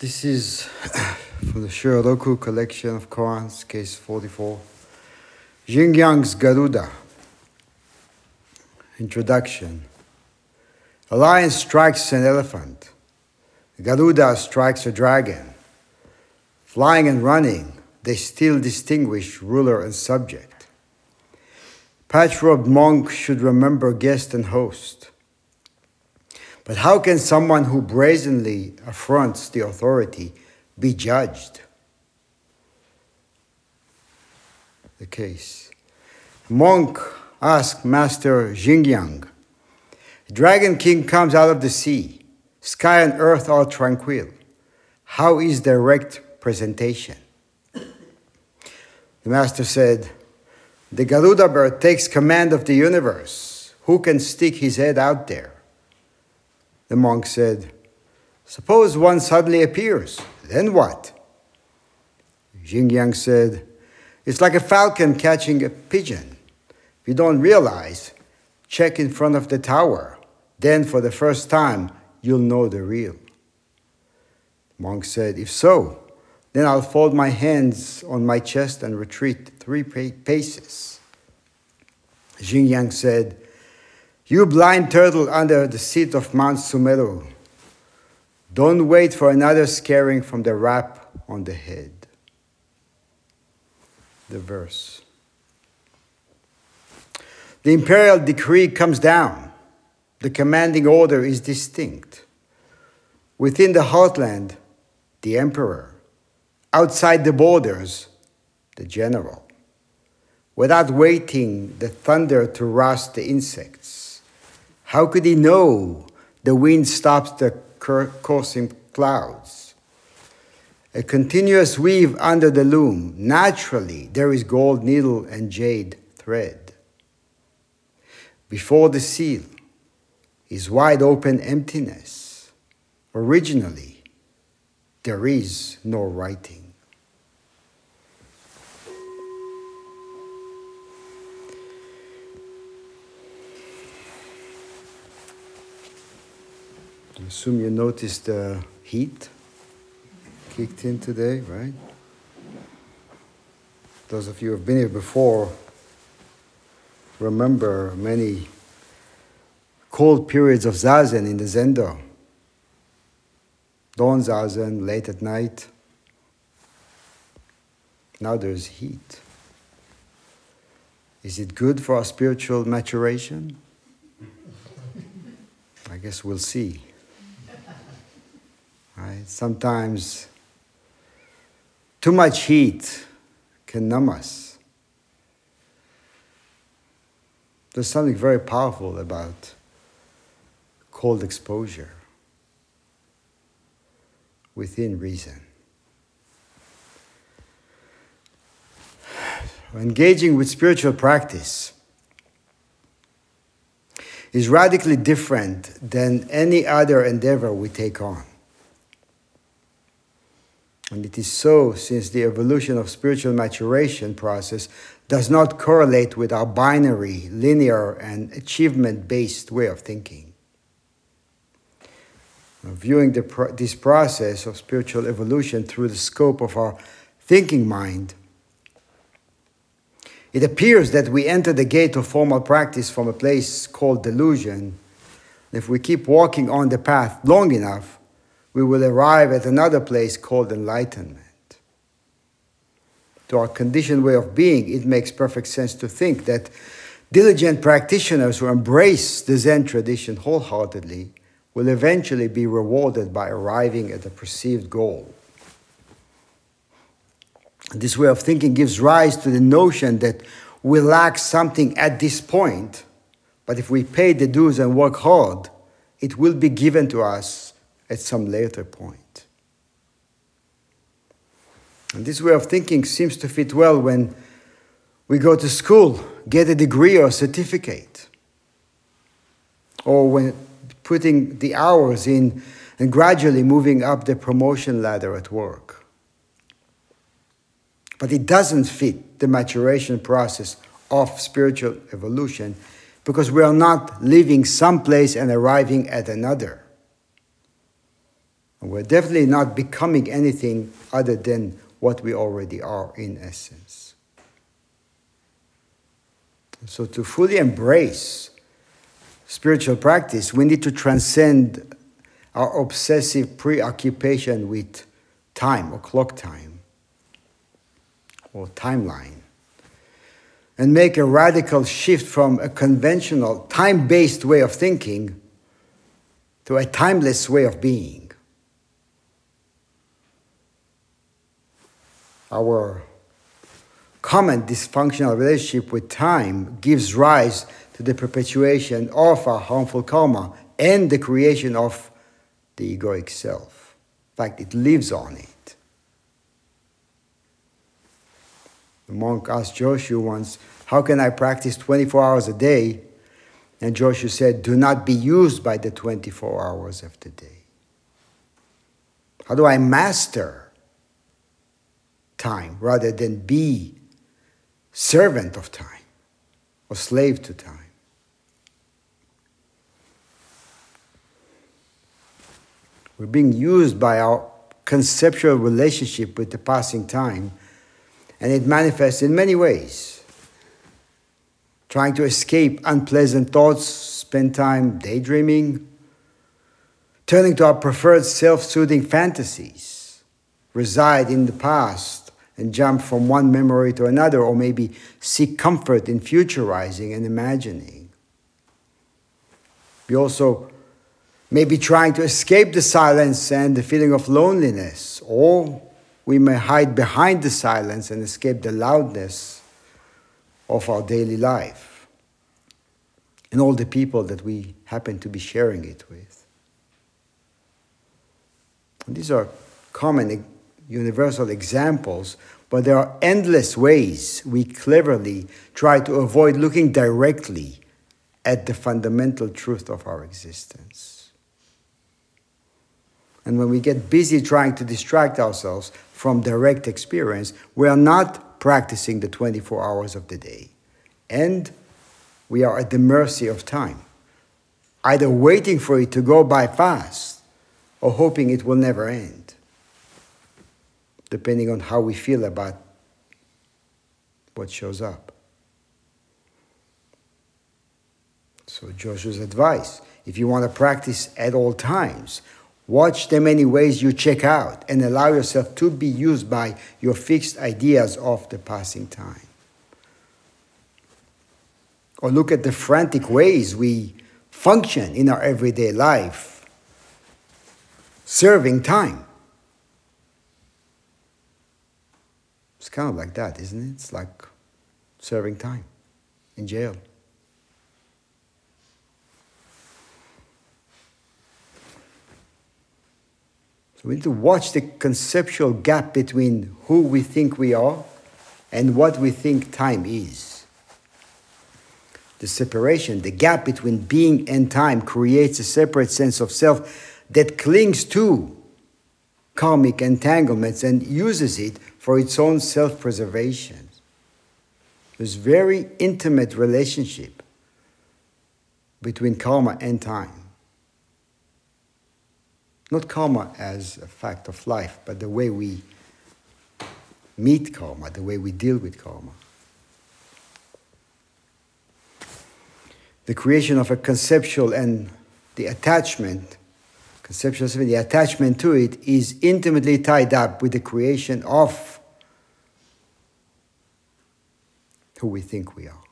This is from the Shoyoroku collection of koans, case 44. Xingyang's Garuda. Introduction. A lion strikes an elephant. Garuda strikes a dragon. Flying and running, they still distinguish ruler and subject. Patch-robed monk should remember guest and host. But how can someone who brazenly affronts the authority be judged? The case. Monk asked Master Xingyang, Dragon King comes out of the sea, sky and earth are tranquil. How is direct presentation? The master said, The Garuda bird takes command of the universe. Who can stick his head out there? The monk said, Suppose one suddenly appears, then what? Xingyang said, It's like a falcon catching a pigeon. If you don't realize, check in front of the tower. Then, for the first time, you'll know the real. Monk said, If so, then I'll fold my hands on my chest and retreat three paces. Xingyang said, you blind turtle under the seat of Mount Sumeru, don't wait for another scaring from the rap on the head. The verse. The imperial decree comes down. The commanding order is distinct. Within the heartland, the emperor. Outside the borders, the general. Without waiting the thunder to roust the insects how could he know the wind stops the coursing clouds? A continuous weave under the loom. Naturally, there is gold needle and jade thread. Before the seal is wide open emptiness. Originally, there is no writing. I assume you noticed the heat kicked in today, right? Those of you who have been here before remember many cold periods of zazen in the zendo. Dawn zazen, late at night. Now there's heat. Is it good for our spiritual maturation? I guess we'll see. Right? Sometimes too much heat can numb us. There's something very powerful about cold exposure within reason. Engaging with spiritual practice is radically different than any other endeavor we take on. And it is so since the evolution of spiritual maturation process does not correlate with our binary, linear, and achievement based way of thinking. Now, viewing the, this process of spiritual evolution through the scope of our thinking mind, it appears that we enter the gate of formal practice from a place called delusion. If we keep walking on the path long enough, we will arrive at another place called enlightenment. To our conditioned way of being, it makes perfect sense to think that diligent practitioners who embrace the Zen tradition wholeheartedly will eventually be rewarded by arriving at a perceived goal. This way of thinking gives rise to the notion that we lack something at this point, but if we pay the dues and work hard, it will be given to us at some later point. And this way of thinking seems to fit well when we go to school, get a degree or certificate, or when putting the hours in and gradually moving up the promotion ladder at work. But it doesn't fit the maturation process of spiritual evolution because we are not leaving some place and arriving at another. We're definitely not becoming anything other than what we already are in essence. So, to fully embrace spiritual practice, we need to transcend our obsessive preoccupation with time or clock time or timeline and make a radical shift from a conventional time based way of thinking to a timeless way of being. Our common dysfunctional relationship with time gives rise to the perpetuation of our harmful karma and the creation of the egoic self. In fact, it lives on it. The monk asked Joshu once, How can I practice 24 hours a day? And Joshu said, Do not be used by the 24 hours of the day. How do I master time rather than be servant of time or slave to time? We're being used by our conceptual relationship with the passing time, and it manifests in many ways. Trying to escape unpleasant thoughts, spend time daydreaming, turning to our preferred self soothing fantasies, reside in the past and jump from one memory to another, or maybe seek comfort in futurizing and imagining. We also maybe trying to escape the silence and the feeling of loneliness, or we may hide behind the silence and escape the loudness of our daily life and all the people that we happen to be sharing it with. And these are common, universal examples, but there are endless ways we cleverly try to avoid looking directly at the fundamental truth of our existence. And when we get busy trying to distract ourselves from direct experience, we are not practicing the 24 hours of the day. And we are at the mercy of time, either waiting for it to go by fast or hoping it will never end, depending on how we feel about what shows up. So, Joshu's advice if you want to practice at all times, Watch the many ways you check out and allow yourself to be used by your fixed ideas of the passing time. Or look at the frantic ways we function in our everyday life, serving time. It's kind of like that, isn't it? It's like serving time in jail. So we need to watch the conceptual gap between who we think we are and what we think time is. The separation, the gap between being and time creates a separate sense of self that clings to karmic entanglements and uses it for its own self preservation. There's very intimate relationship between karma and time. Not karma as a fact of life, but the way we meet karma, the way we deal with karma. The creation of a conceptual and the attachment, conceptual, the attachment to it is intimately tied up with the creation of who we think we are.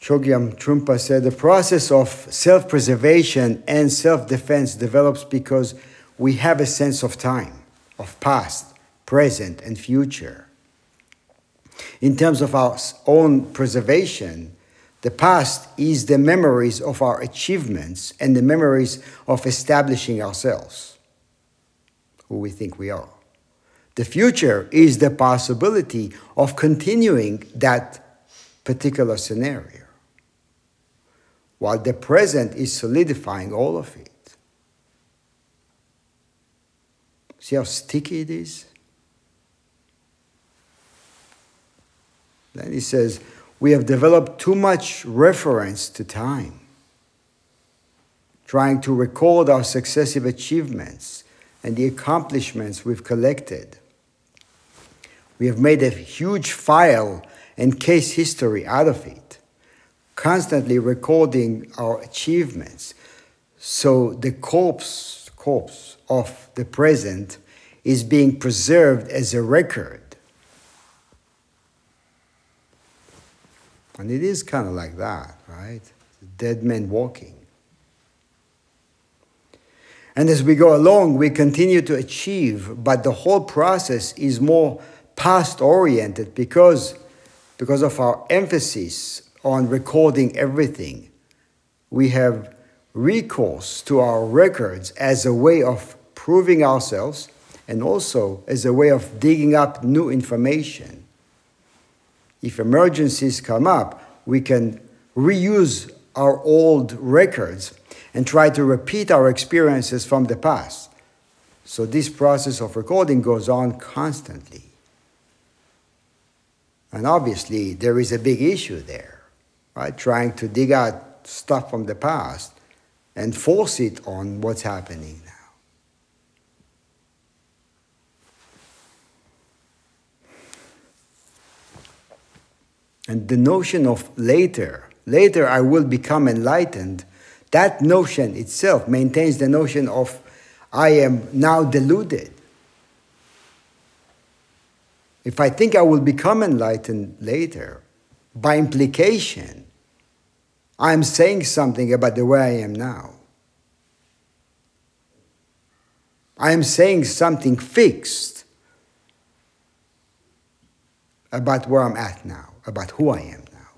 Chogyam Trungpa said the process of self preservation and self defense develops because we have a sense of time, of past, present, and future. In terms of our own preservation, the past is the memories of our achievements and the memories of establishing ourselves, who we think we are. The future is the possibility of continuing that particular scenario while the present is solidifying all of it. See how sticky it is? Then he says, We have developed too much reference to time. trying to record our successive achievements and the accomplishments we've collected. We have made a huge file and case history out of it, constantly recording our achievements. So the corpse, corpse of the present is being preserved as a record. And it is kind of like that, right? Dead men walking. And as we go along, we continue to achieve, but the whole process is more past oriented because, because of our emphasis on recording everything. We have recourse to our records as a way of proving ourselves and also as a way of digging up new information. If emergencies come up, we can reuse our old records and try to repeat our experiences from the past. So this process of recording goes on constantly. And obviously, there is a big issue there, right? Trying to dig out stuff from the past and force it on what's happening now. And the notion of later, later I will become enlightened, that notion itself maintains the notion of I am now deluded. If I think I will become enlightened later, by implication, I'm saying something about the way I am now. I am saying something fixed about where I'm at now, about who I am now.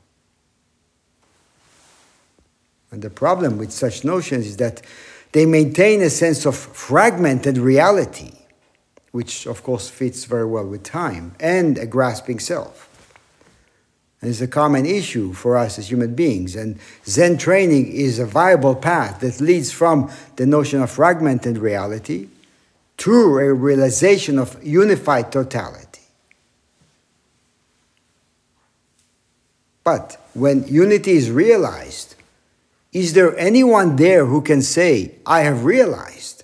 And the problem with such notions is that they maintain a sense of fragmented reality, which of course fits very well with time, and a grasping self. And it's a common issue for us as human beings. And Zen training is a viable path that leads from the notion of fragmented reality to a realization of unified totality. But when unity is realized, is there anyone there who can say, I have realized?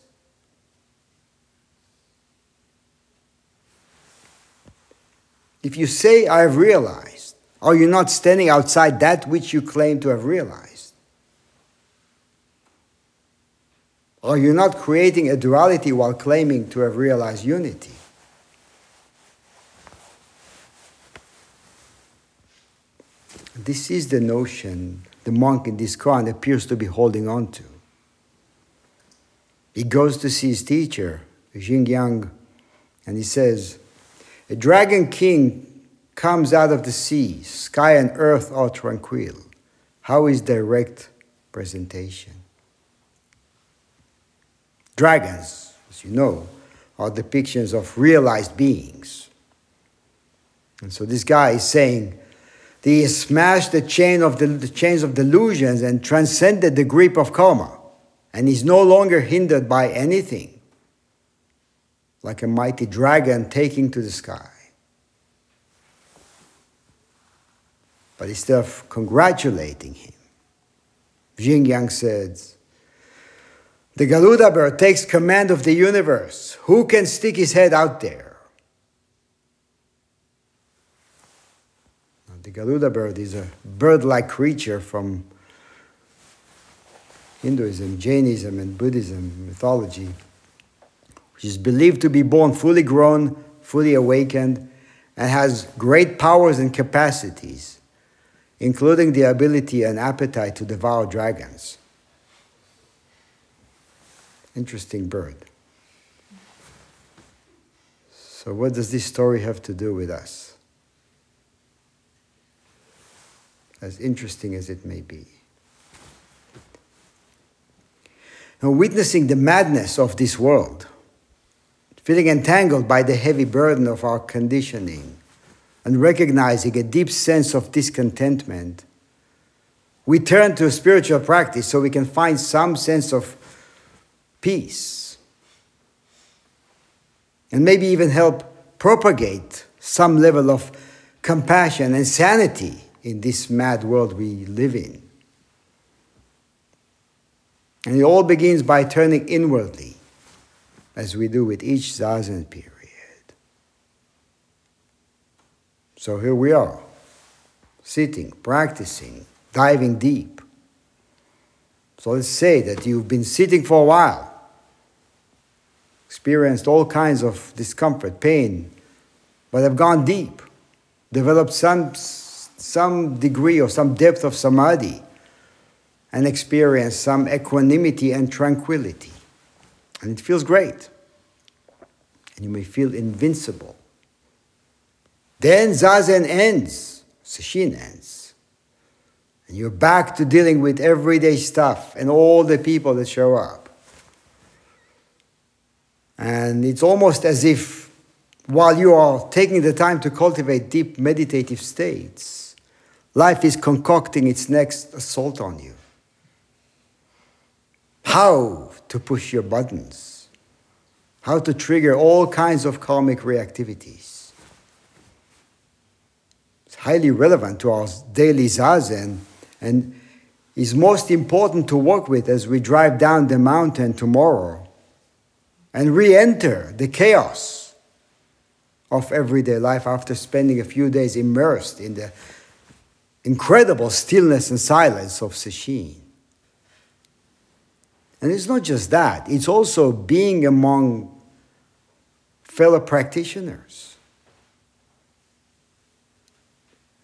If you say, I have realized, are you not standing outside that which you claim to have realized? Are you not creating a duality while claiming to have realized unity? This is the notion the monk in this koan appears to be holding on to. He goes to see his teacher, Jing Yang, and he says, A dragon king comes out of the sea, sky and earth are tranquil. How is direct presentation? Dragons, as you know, are depictions of realized beings. And so this guy is saying, he smashed the, chain of the, the chains of delusions and transcended the grip of karma, and is no longer hindered by anything, like a mighty dragon taking to the sky. But instead of congratulating him, Jing Yang says, The Garuda bird takes command of the universe. Who can stick his head out there? Now, The Garuda bird is a bird like creature from Hinduism, Jainism, and Buddhism mythology, which is believed to be born fully grown, fully awakened, and has great powers and capacities, including the ability and appetite to devour dragons. Interesting bird. So, what does this story have to do with us? as interesting as it may be. Now, witnessing the madness of this world, feeling entangled by the heavy burden of our conditioning, and recognizing a deep sense of discontentment, we turn to spiritual practice so we can find some sense of peace and maybe even help propagate some level of compassion and sanity in this mad world we live in. And it all begins by turning inwardly, as we do with each Zazen period. So here we are, sitting, practicing, diving deep. So let's say that you've been sitting for a while, experienced all kinds of discomfort, pain, but have gone deep, developed some, some degree or some depth of samadhi, and experienced some equanimity and tranquility. And it feels great. And you may feel invincible. Then Zazen ends, Sesshin ends. And you're back to dealing with everyday stuff and all the people that show up. And it's almost as if while you are taking the time to cultivate deep meditative states, life is concocting its next assault on you. How to push your buttons, how to trigger all kinds of karmic reactivities It's highly relevant to our daily zazen and is most important to work with as we drive down the mountain tomorrow and re enter the chaos of everyday life after spending a few days immersed in the incredible stillness and silence of Sesshin. And it's not just that, it's also being among fellow practitioners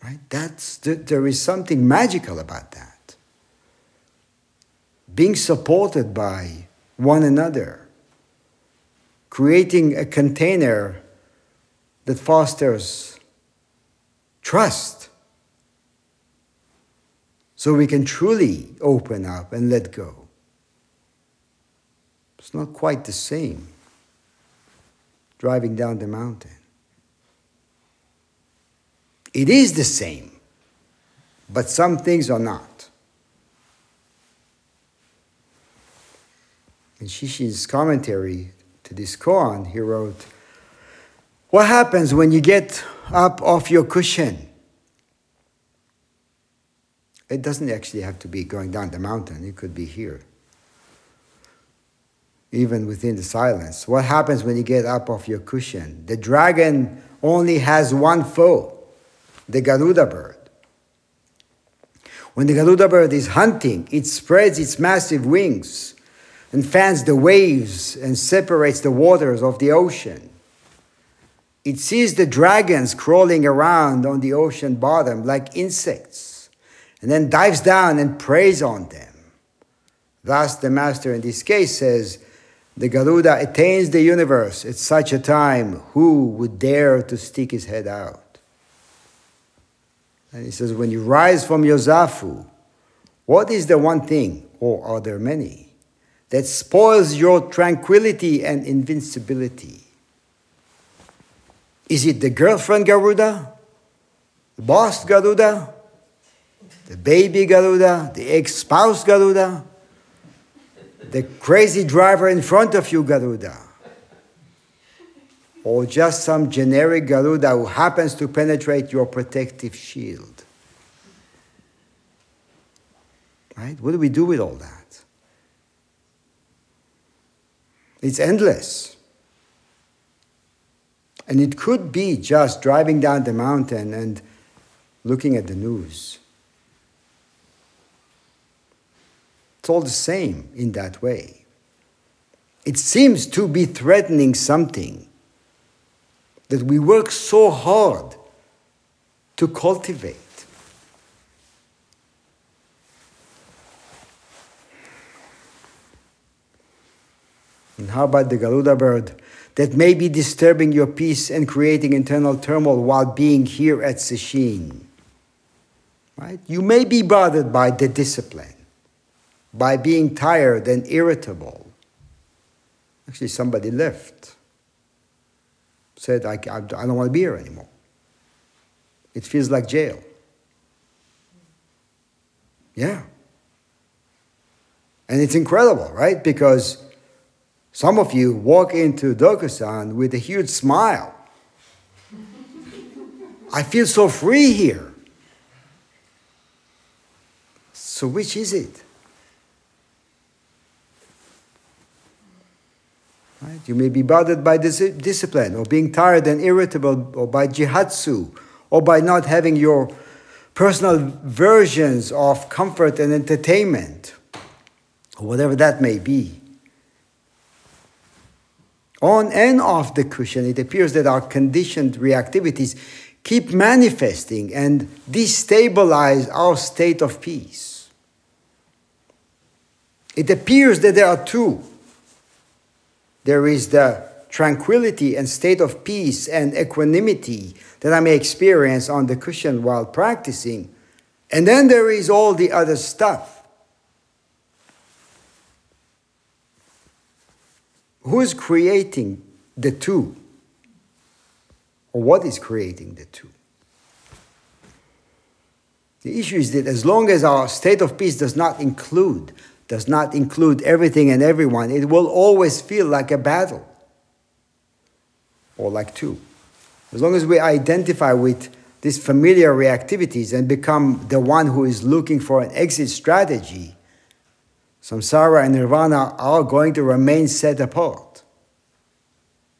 Right? That's, there is something magical about that. Being supported by one another, creating a container that fosters trust so we can truly open up and let go. It's not quite the same driving down the mountain. It is the same, but some things are not. In Shishin's commentary to this koan, he wrote, What happens when you get up off your cushion? It doesn't actually have to be going down the mountain, it could be here. Even within the silence. What happens when you get up off your cushion? The dragon only has one foe the Garuda bird. When the Garuda bird is hunting, it spreads its massive wings and fans the waves and separates the waters of the ocean. It sees the dragons crawling around on the ocean bottom like insects and then dives down and preys on them. Thus, the master in this case says, the Garuda attains the universe at such a time, who would dare to stick his head out? And he says, when you rise from your zafu, what is the one thing, or are there many, that spoils your tranquility and invincibility? Is it the girlfriend Garuda? The boss Garuda? The baby Garuda? The ex spouse Garuda? The crazy driver in front of you Garuda? or just some generic Garuda who happens to penetrate your protective shield. Right? What do we do with all that? It's endless. And it could be just driving down the mountain and looking at the news. It's all the same in that way. It seems to be threatening something that we work so hard to cultivate. And how about the Garuda bird that may be disturbing your peace and creating internal turmoil while being here at Sesshin? Right? You may be bothered by the discipline, by being tired and irritable. Actually, somebody left said, I, I, I don't want to be here anymore. It feels like jail. Yeah. And it's incredible, right? Because some of you walk into Dokusan with a huge smile. I feel so free here. So, which is it? You may be bothered by dis- discipline, or being tired and irritable, or by jihatsu, or by not having your personal versions of comfort and entertainment, or whatever that may be. On and off the cushion, it appears that our conditioned reactivities keep manifesting and destabilize our state of peace. It appears that there are two. There is the tranquility and state of peace and equanimity that I may experience on the cushion while practicing. And then there is all the other stuff. Who is creating the two? Or what is creating the two? The issue is that as long as our state of peace does not include, does not include everything and everyone, it will always feel like a battle or like two. As long as we identify with these familiar reactivities and become the one who is looking for an exit strategy, samsara and nirvana are going to remain set apart.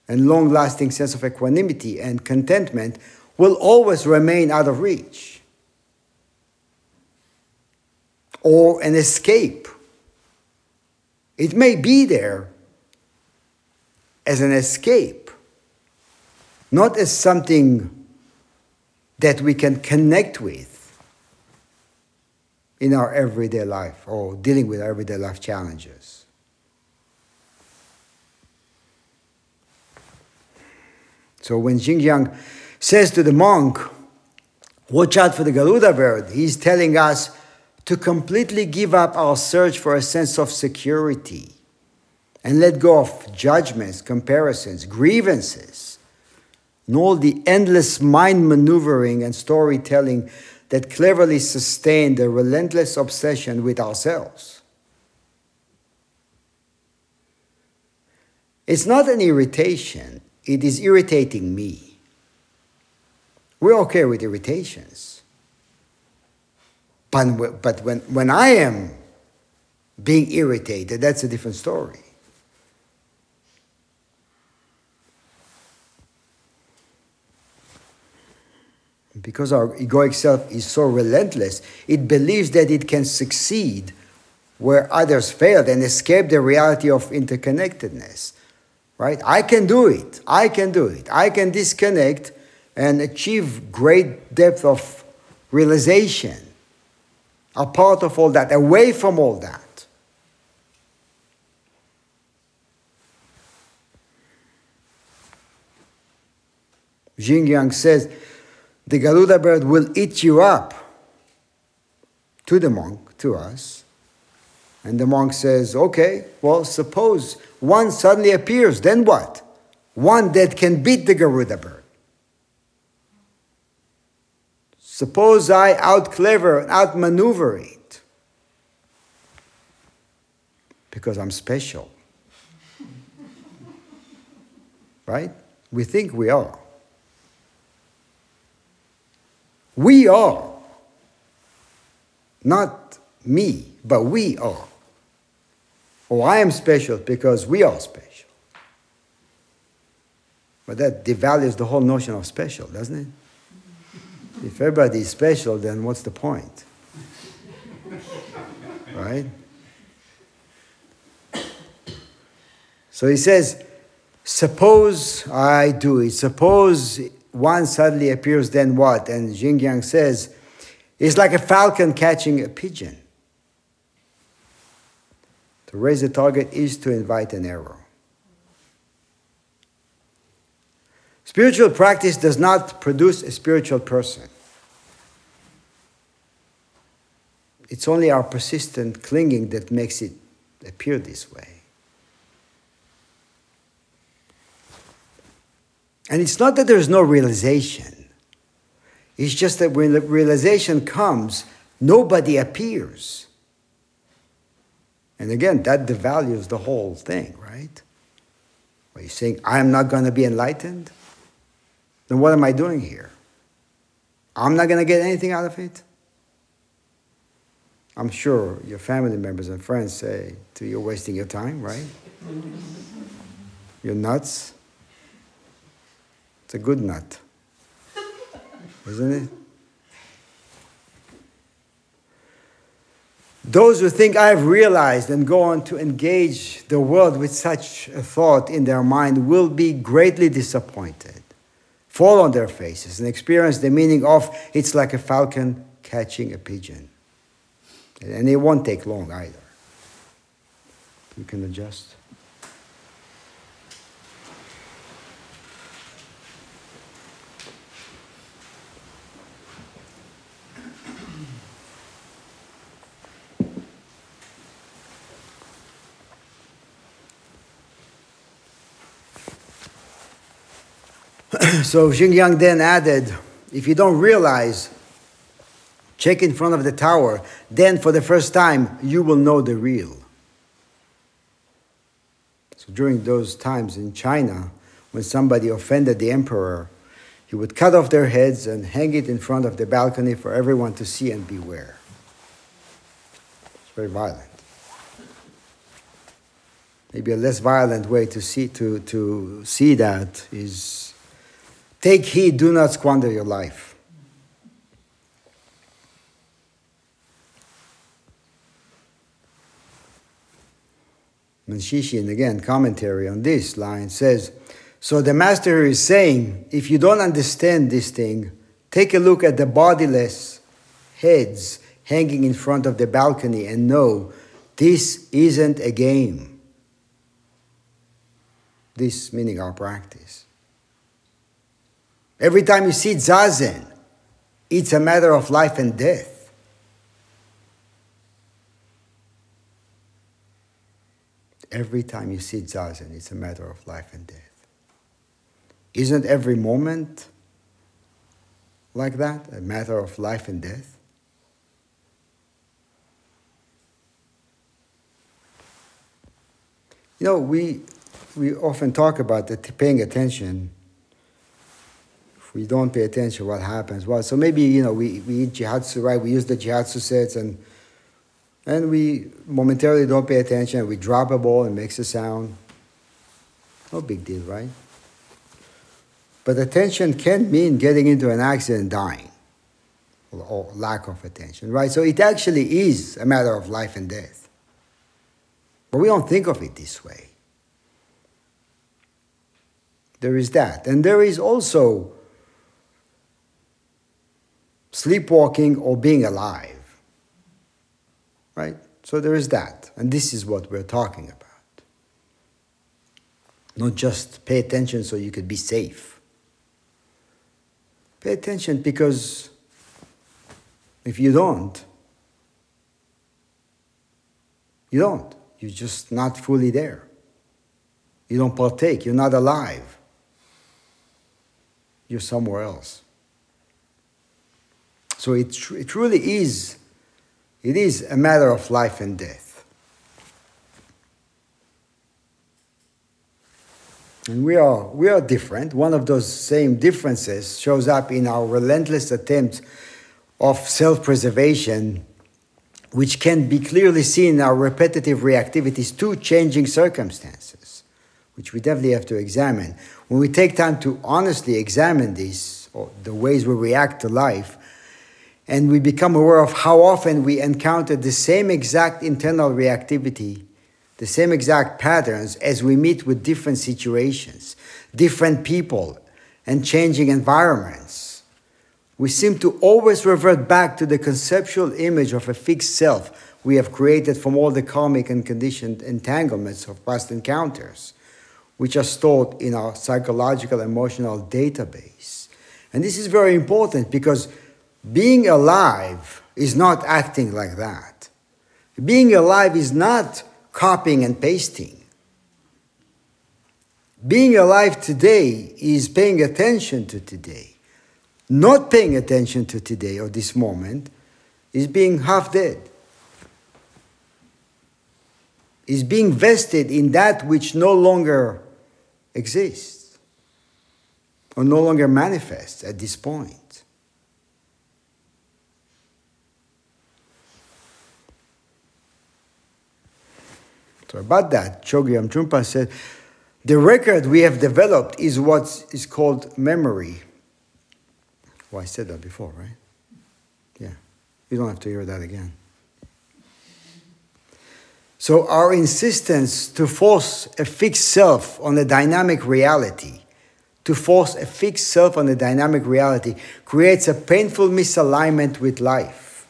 And long lasting sense of equanimity and contentment will always remain out of reach. Or an escape. It may be there as an escape, not as something that we can connect with in our everyday life or dealing with everyday life challenges. So when Xingyang says to the monk, Watch out for the Garuda bird, he's telling us to completely give up our search for a sense of security and let go of judgments, comparisons, grievances, and all the endless mind maneuvering and storytelling that cleverly sustain the relentless obsession with ourselves. It's not an irritation, it is irritating me. We're okay with irritations. But, but when, when I am being irritated, that's a different story. because our egoic self is so relentless, it believes that it can succeed where others failed and escape the reality of interconnectedness. Right? I can do it. I can do it. I can disconnect and achieve great depth of realization apart of all that, away from all that. Xingyang says, the Garuda bird will eat you up to the monk, to us. And the monk says, Okay, well, suppose one suddenly appears, then what? One that can beat the Garuda bird. Suppose I out clever and outmaneuver it because I'm special. right? We think we are. We are. Not me, but we are. Oh, I am special because we are special. But that devalues the whole notion of special, doesn't it? If everybody is special, then what's the point? right? So he says, suppose I do it. Suppose one suddenly appears, then what? And Xingyang says, it's like a falcon catching a pigeon. To raise the target is to invite an arrow. Spiritual practice does not produce a spiritual person. It's only our persistent clinging that makes it appear this way. And it's not that there's no realization, it's just that when the realization comes, nobody appears. And again, that devalues the whole thing, right? Are you saying, I'm not going to be enlightened? Then what am I doing here? I'm not going to get anything out of it? I'm sure your family members and friends say to you, wasting your time, right? You're nuts? It's a good nut, isn't it? Those who think I've realized and go on to engage the world with such a thought in their mind will be greatly disappointed, fall on their faces, and experience the meaning of it's like a falcon catching a pigeon. And it won't take long either. You can adjust. So Jing Yang then added, if you don't realize, check in front of the tower, then for the first time you will know the real. So during those times in China, when somebody offended the emperor, he would cut off their heads and hang it in front of the balcony for everyone to see and beware. It's very violent. Maybe a less violent way to see, to, to see that is Take heed, do not squander your life. Manshishin, again, commentary on this line says So the master is saying, if you don't understand this thing, take a look at the bodiless heads hanging in front of the balcony and know this isn't a game. This meaning our practice. Every time you see zazen, it's a matter of life and death. Every time you see zazen, it's a matter of life and death. Isn't every moment like that a matter of life and death? You know, we, we often talk about the paying attention we don't pay attention what happens. Well, so maybe, you know, we, we eat jihatsu, right? We use the jihatsu sets and and we momentarily don't pay attention. We drop a ball and makes a sound. No big deal, right? But attention can mean getting into an accident, dying, or lack of attention, right? So it actually is a matter of life and death. But we don't think of it this way. There is that. And there is also sleepwalking or being alive. Right? So there is that. And this is what we're talking about. Not just pay attention so you could be safe. Pay attention because if you don't, you don't. You're just not fully there. You don't partake. You're not alive. You're somewhere else. So it, tr- it truly is, it is a matter of life and death. And we are, we are different. One of those same differences shows up in our relentless attempt of self preservation, which can be clearly seen in our repetitive reactivities to changing circumstances, which we definitely have to examine. When we take time to honestly examine these, or the ways we react to life, and we become aware of how often we encounter the same exact internal reactivity, the same exact patterns as we meet with different situations, different people, and changing environments. We seem to always revert back to the conceptual image of a fixed self we have created from all the karmic and conditioned entanglements of past encounters, which are stored in our psychological emotional database. And this is very important because being alive is not acting like that. Being alive is not copying and pasting. Being alive today is paying attention to today. Not paying attention to today or this moment is being half dead. Is being vested in that which no longer exists or no longer manifests at this point. About that, Chogyam Trungpa said, The record we have developed is what is called memory. Well, I said that before, right? Yeah. You don't have to hear that again. So, our insistence to force a fixed self on a dynamic reality, to force a fixed self on a dynamic reality, creates a painful misalignment with life.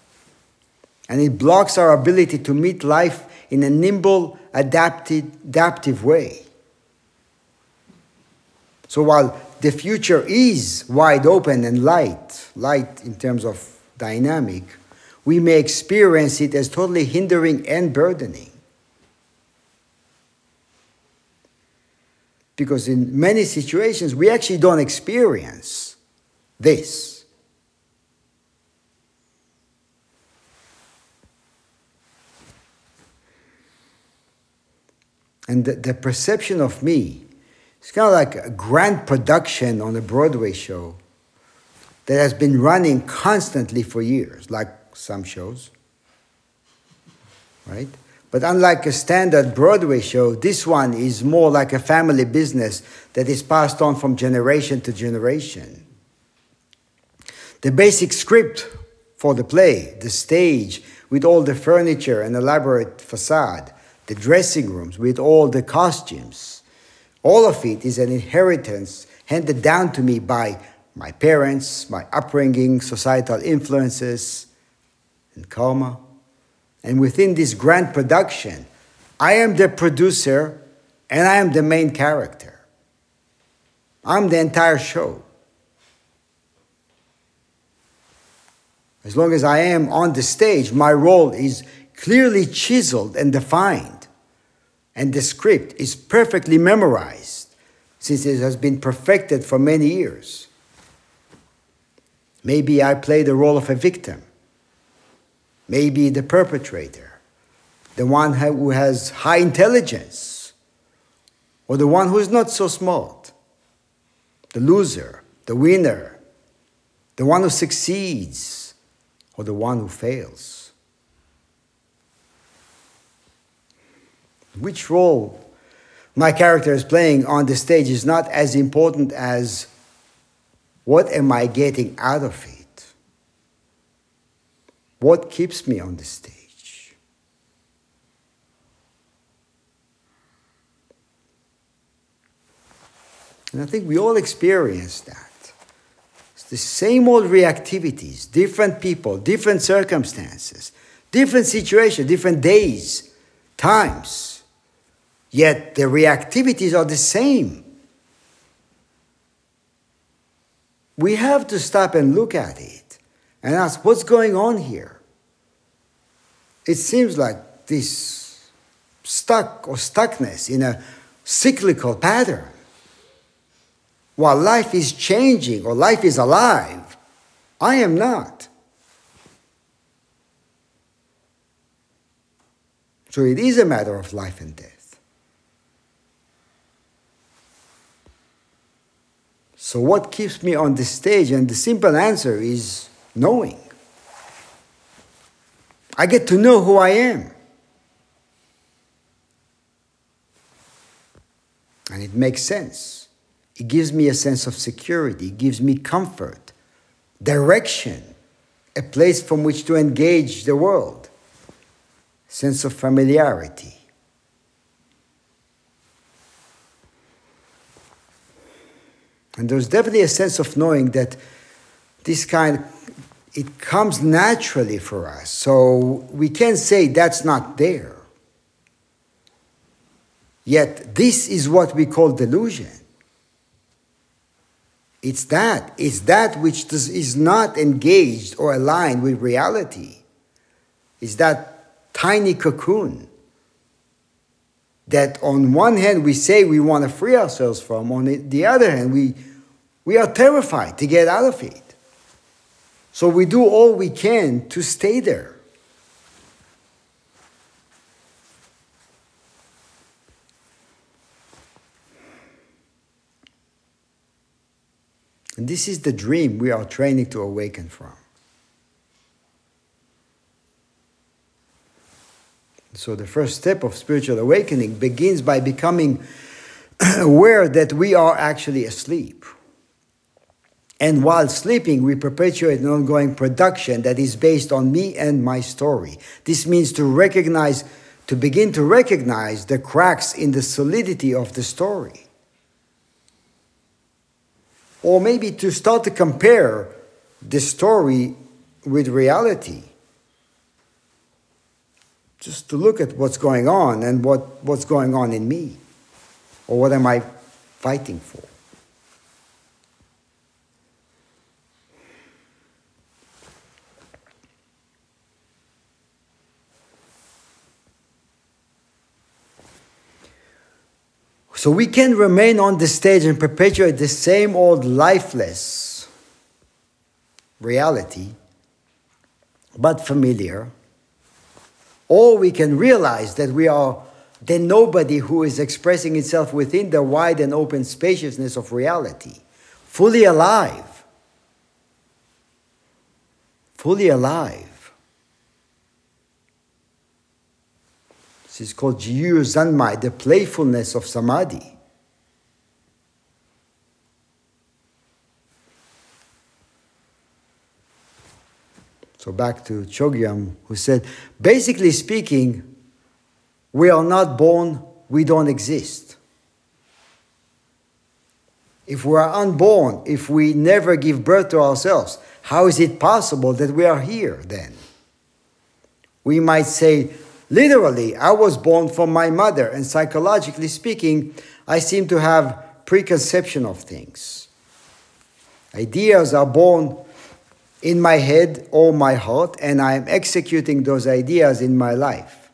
And it blocks our ability to meet life in a nimble, adapted, adaptive way. So while the future is wide open and light, light in terms of dynamic, we may experience it as totally hindering and burdening. Because in many situations, we actually don't experience this. And the, the perception of me it's kind of like a grand production on a Broadway show that has been running constantly for years, like some shows. Right? But unlike a standard Broadway show, this one is more like a family business that is passed on from generation to generation. The basic script for the play, the stage with all the furniture and elaborate facade, the dressing rooms with all the costumes, all of it is an inheritance handed down to me by my parents, my upbringing, societal influences, and karma. And within this grand production, I am the producer and I am the main character. I'm the entire show. As long as I am on the stage, my role is clearly chiseled and defined and the script is perfectly memorized since it has been perfected for many years. Maybe I play the role of a victim, maybe the perpetrator, the one who has high intelligence, or the one who is not so smart, the loser, the winner, the one who succeeds, or the one who fails. Which role my character is playing on the stage is not as important as what am I getting out of it? What keeps me on the stage? And I think we all experience that. It's the same old reactivities, different people, different circumstances, different situations, different days, times. Yet the reactivities are the same. We have to stop and look at it and ask what's going on here? It seems like this stuck or stuckness in a cyclical pattern. While life is changing or life is alive, I am not. So it is a matter of life and death. So, what keeps me on the stage? And the simple answer is knowing. I get to know who I am. And it makes sense. It gives me a sense of security, it gives me comfort, direction, a place from which to engage the world, sense of familiarity. And there's definitely a sense of knowing that this kind, it comes naturally for us. So we can't say that's not there. Yet this is what we call delusion. It's that. It's that which does, is not engaged or aligned with reality. It's that tiny cocoon that on one hand we say we want to free ourselves from, on the other hand we, we are terrified to get out of it. So we do all we can to stay there. And this is the dream we are training to awaken from. So, the first step of spiritual awakening begins by becoming aware that we are actually asleep. And while sleeping, we perpetuate an ongoing production that is based on me and my story. This means to recognize, to begin to recognize the cracks in the solidity of the story. Or maybe to start to compare the story with reality. Just to look at what's going on and what, what's going on in me. Or what am I fighting for? So we can remain on the stage and perpetuate the same old lifeless reality, but familiar. Or we can realize that we are the nobody who is expressing itself within the wide and open spaciousness of reality, fully alive. Fully alive. This is called Jiyu Zanmai, the playfulness of samadhi. So back to Chogyam, who said, basically speaking, we are not born, we don't exist. If we are unborn, if we never give birth to ourselves, how is it possible that we are here then? We might say, Literally, I was born from my mother, and psychologically speaking, I seem to have preconception of things. Ideas are born in my head or my heart, and I am executing those ideas in my life.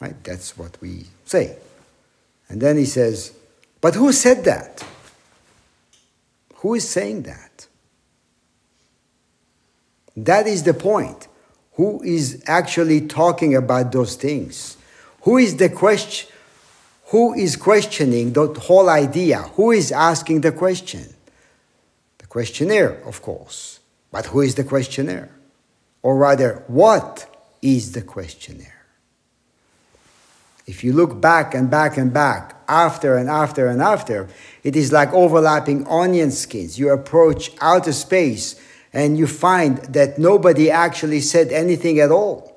Right? That's what we say. And then he says, But who said that? Who is saying that? That is the point who is actually talking about those things? Who is the question? Who is questioning the whole idea? Who is asking the question? The questionnaire, of course. But who is the questionnaire? Or rather, what is the questionnaire? If you look back and back and back, after and after and after, it is like overlapping onion skins. You approach outer space and you find that nobody actually said anything at all.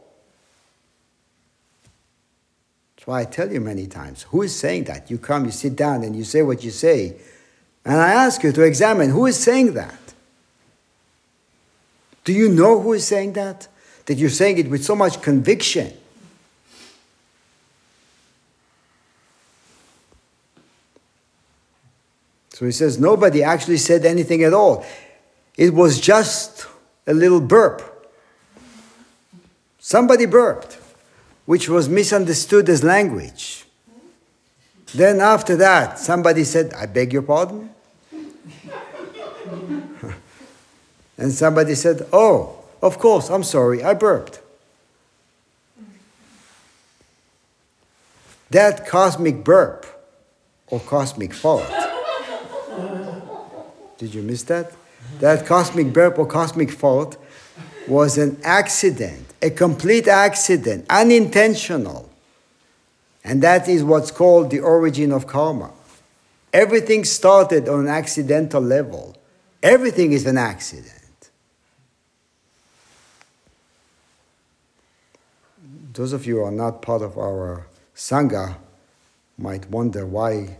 That's why I tell you many times who is saying that? You come, you sit down, and you say what you say. And I ask you to examine who is saying that? Do you know who is saying that? That you're saying it with so much conviction. So he says, nobody actually said anything at all. It was just a little burp. Somebody burped, which was misunderstood as language. Then after that, somebody said, I beg your pardon? And somebody said, Oh, of course, I'm sorry, I burped. That cosmic burp or cosmic fart. Did you miss that? that cosmic burp or cosmic fault was an accident, a complete accident, unintentional. And that is what's called the origin of karma. Everything started on an accidental level. Everything is an accident. Those of you who are not part of our Sangha might wonder why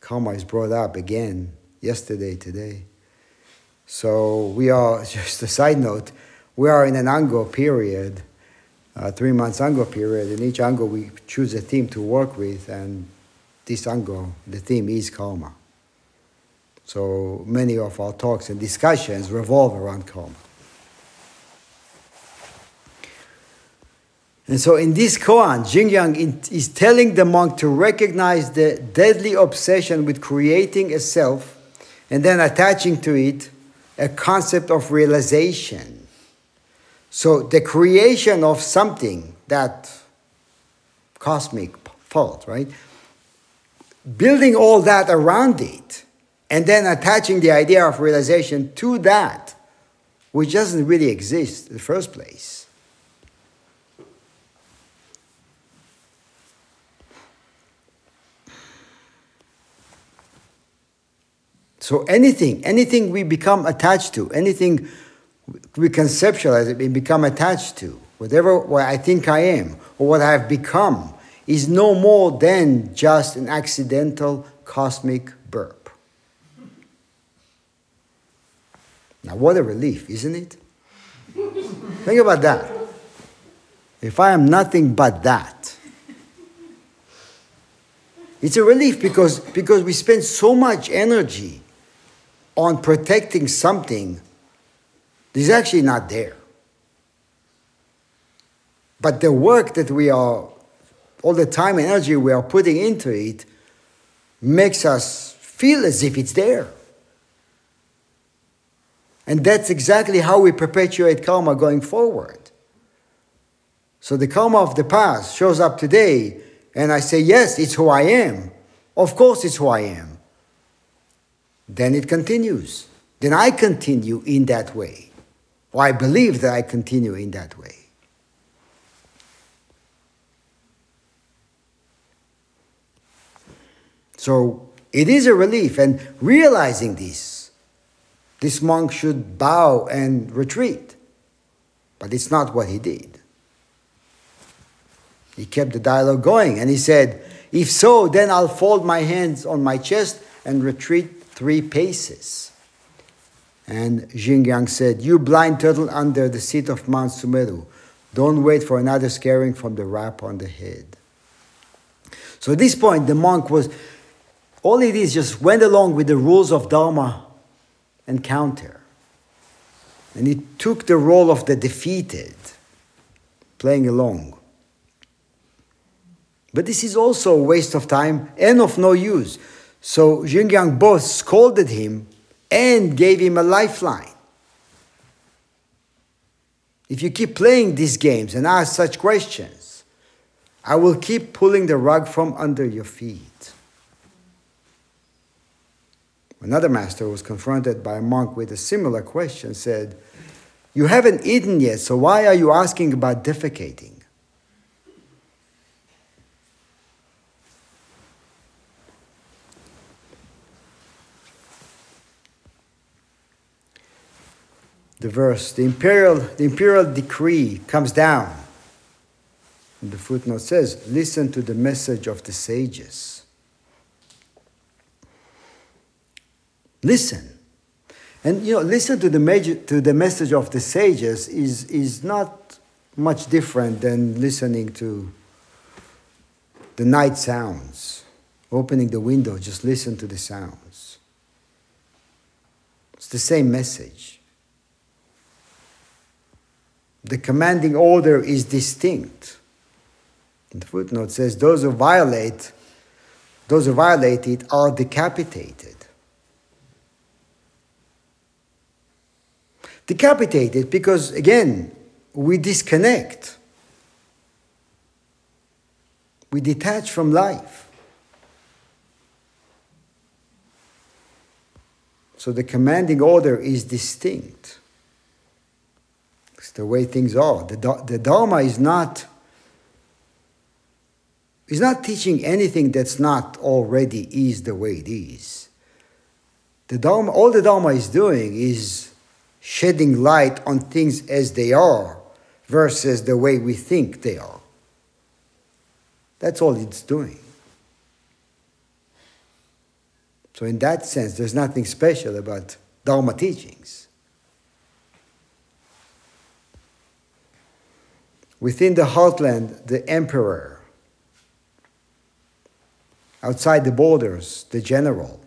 karma is brought up again yesterday, today. So we are, just a side note, we are in an Ango period, uh, three months Ango period. In each Ango, we choose a theme to work with, and this Ango, the theme is karma. So many of our talks and discussions revolve around karma. And so in this koan, Xingyang is telling the monk to recognize the deadly obsession with creating a self and then attaching to it a concept of realization. So the creation of something, that cosmic fault, right? Building all that around it and then attaching the idea of realization to that, which doesn't really exist in the first place. So anything, anything we become attached to, anything we conceptualize it, we become attached to, whatever what I think I am or what I've become, is no more than just an accidental cosmic burp. Now, what a relief, isn't it? Think about that. If I am nothing but that, it's a relief because, because we spend so much energy on protecting something is actually not there. But the work that we are, all the time and energy we are putting into it, makes us feel as if it's there. And that's exactly how we perpetuate karma going forward. So the karma of the past shows up today, and I say, Yes, it's who I am. Of course, it's who I am. Then it continues. Then I continue in that way. Or I believe that I continue in that way. So it is a relief, and realizing this, this monk should bow and retreat. But it's not what he did. He kept the dialogue going, and he said, If so, then I'll fold my hands on my chest and retreat three paces. And Xingyang said, You blind turtle under the seat of Mount Sumeru, don't wait for another scaring from the rap on the head. So at this point, the monk was all it is just went along with the rules of Dharma encounter. And he took the role of the defeated, playing along. But this is also a waste of time and of no use. So Xingyang both scolded him and gave him a lifeline. If you keep playing these games and ask such questions, I will keep pulling the rug from under your feet. Another master was confronted by a monk with a similar question said, You haven't eaten yet, so why are you asking about defecating? The verse, the imperial, the imperial decree comes down. And the footnote says, Listen to the message of the sages. Listen. And you know, listen to the, major, to the message of the sages is, is not much different than listening to the night sounds. Opening the window, just listen to the sounds. It's the same message. The commanding order is distinct. And the footnote says those who violate, those who violate it are decapitated. decapitated because, again, we disconnect. We detach from life. So the commanding order is distinct. The way things are. The, the Dharma is not, is not teaching anything that's not already is the way it is. The Dharma, all the Dharma is doing is shedding light on things as they are versus the way we think they are. That's all it's doing. So, in that sense, there's nothing special about Dharma teachings. Within the heartland, the emperor. Outside the borders, the general.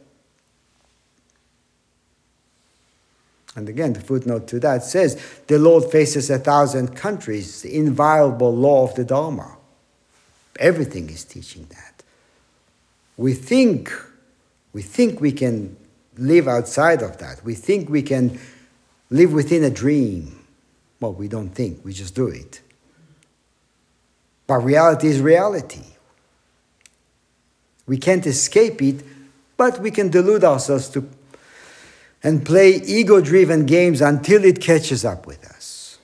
And again, the footnote to that says the Lord faces a thousand countries, the inviolable law of the Dharma. Everything is teaching that. We think, we think we can live outside of that. We think we can live within a dream. Well, we don't think, we just do it. But reality is reality. We can't escape it, but we can delude ourselves to and play ego driven games until it catches up with us.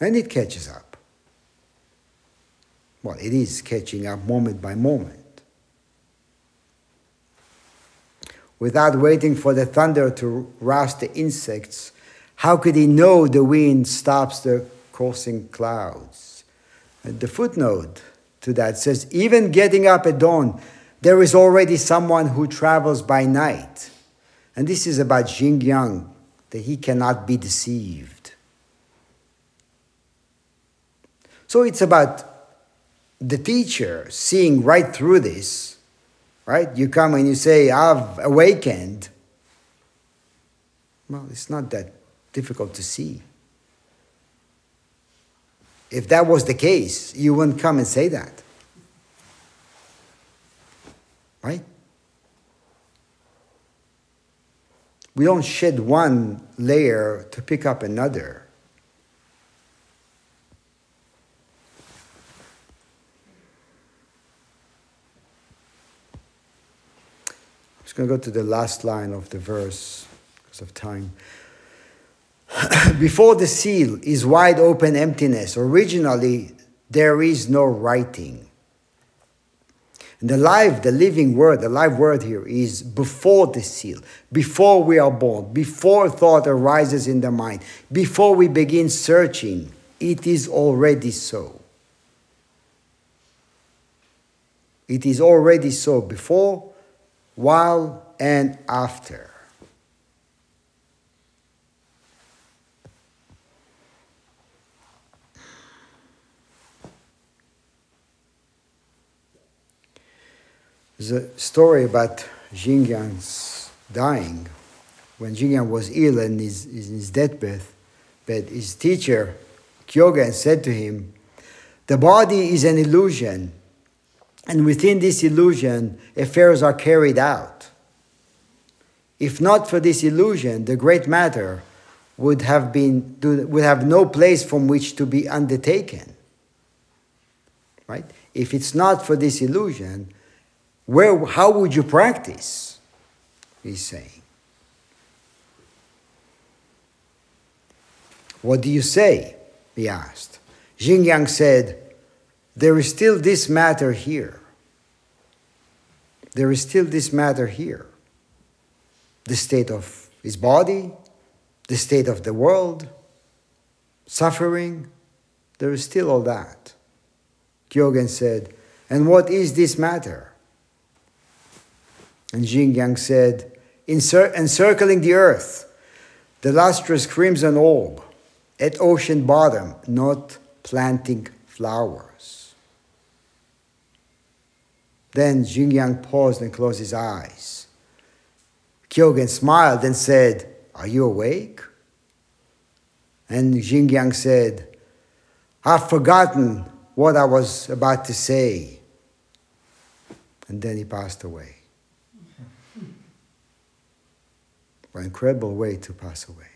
And it catches up. Well, it is catching up moment by moment. without waiting for the thunder to rouse the insects, how could he know the wind stops the coursing clouds? The footnote to that says, even getting up at dawn, there is already someone who travels by night. And this is about Xingyang, that he cannot be deceived. So it's about the teacher seeing right through this, right? You come and you say, I've awakened. Well, it's not that difficult to see. If that was the case, you wouldn't come and say that. Right? We don't shed one layer to pick up another. I'm just going to go to the last line of the verse because of time. Before the seal is wide open emptiness. Originally, there is no writing. And the live, the living word, the live word here is before the seal, before we are born, before thought arises in the mind, before we begin searching, it is already so. It is already so before, while, and after. A story about Xingyang's dying. When Xingyang was ill and is in his deathbed, but his teacher, Kyogen, said to him, The body is an illusion, and within this illusion, affairs are carried out. If not for this illusion, the great matter would have, been, would have no place from which to be undertaken. Right? If it's not for this illusion, where, how would you practice? He's saying. What do you say? He asked. Xingyang said, There is still this matter here. There is still this matter here. The state of his body, the state of the world, suffering, there is still all that. Kyogen said, And what is this matter? And Xingyang said, encircling the earth, the lustrous crimson orb at ocean bottom, not planting flowers. Then Xingyang paused and closed his eyes. Kyogen smiled and said, Are you awake? And Xingyang said, I've forgotten what I was about to say. And then he passed away. An incredible way to pass away.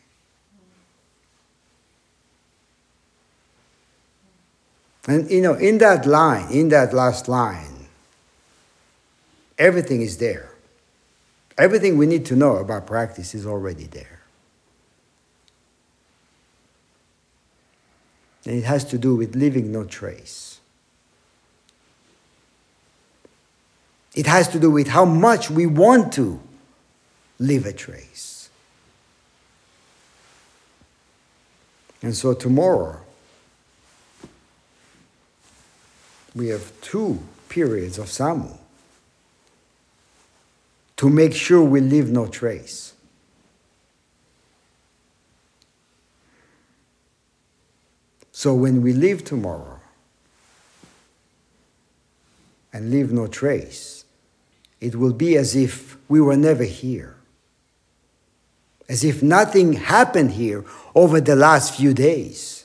And you know, in that line, in that last line, everything is there. Everything we need to know about practice is already there. And it has to do with leaving no trace. It has to do with how much we want to leave a trace. And so tomorrow, we have two periods of Samu to make sure we leave no trace. So when we leave tomorrow and leave no trace, it will be as if we were never here as if nothing happened here over the last few days.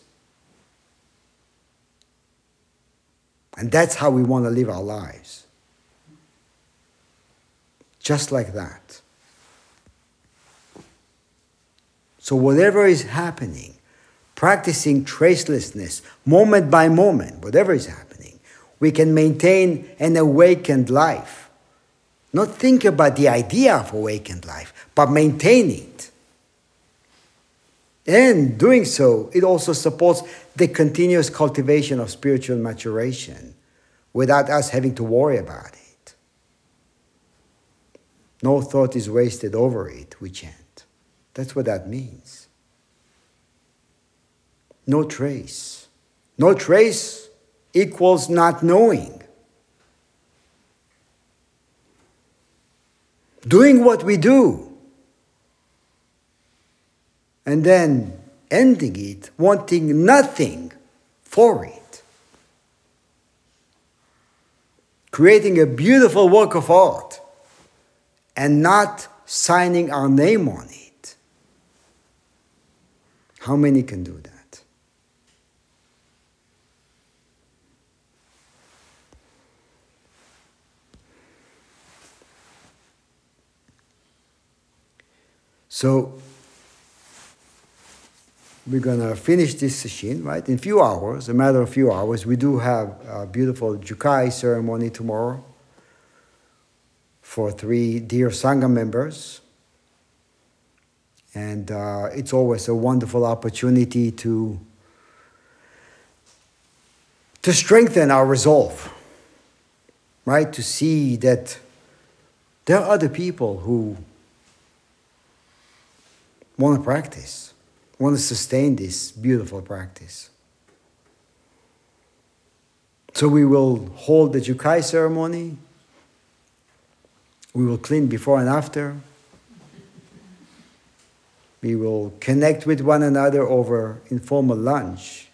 And that's how we want to live our lives. Just like that. So, whatever is happening, practicing tracelessness moment by moment, whatever is happening, we can maintain an awakened life. Not think about the idea of awakened life, but maintain it. And doing so, it also supports the continuous cultivation of spiritual maturation without us having to worry about it. No thought is wasted over it, we chant. That's what that means. No trace. No trace equals not knowing. Doing what we do. And then ending it, wanting nothing for it. Creating a beautiful work of art and not signing our name on it. How many can do that? So we're gonna finish this session, right? In a few hours, a matter of few hours, we do have a beautiful Jukai ceremony tomorrow for three dear Sangha members. And uh, it's always a wonderful opportunity to, to strengthen our resolve, right? To see that there are other people who want to practice, want to sustain this beautiful practice. So we will hold the Jukai ceremony we will clean before and after. We will connect with one another over informal lunch.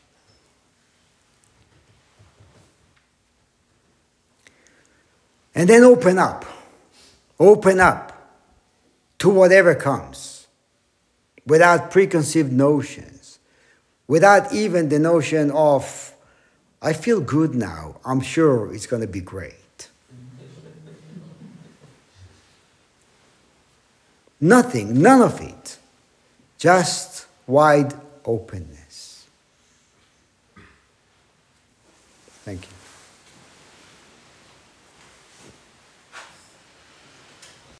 And then open up. Open up to whatever comes without preconceived notions, without even the notion of, I feel good now, I'm sure it's going to be great. Nothing, none of it. Just wide openness. Thank you.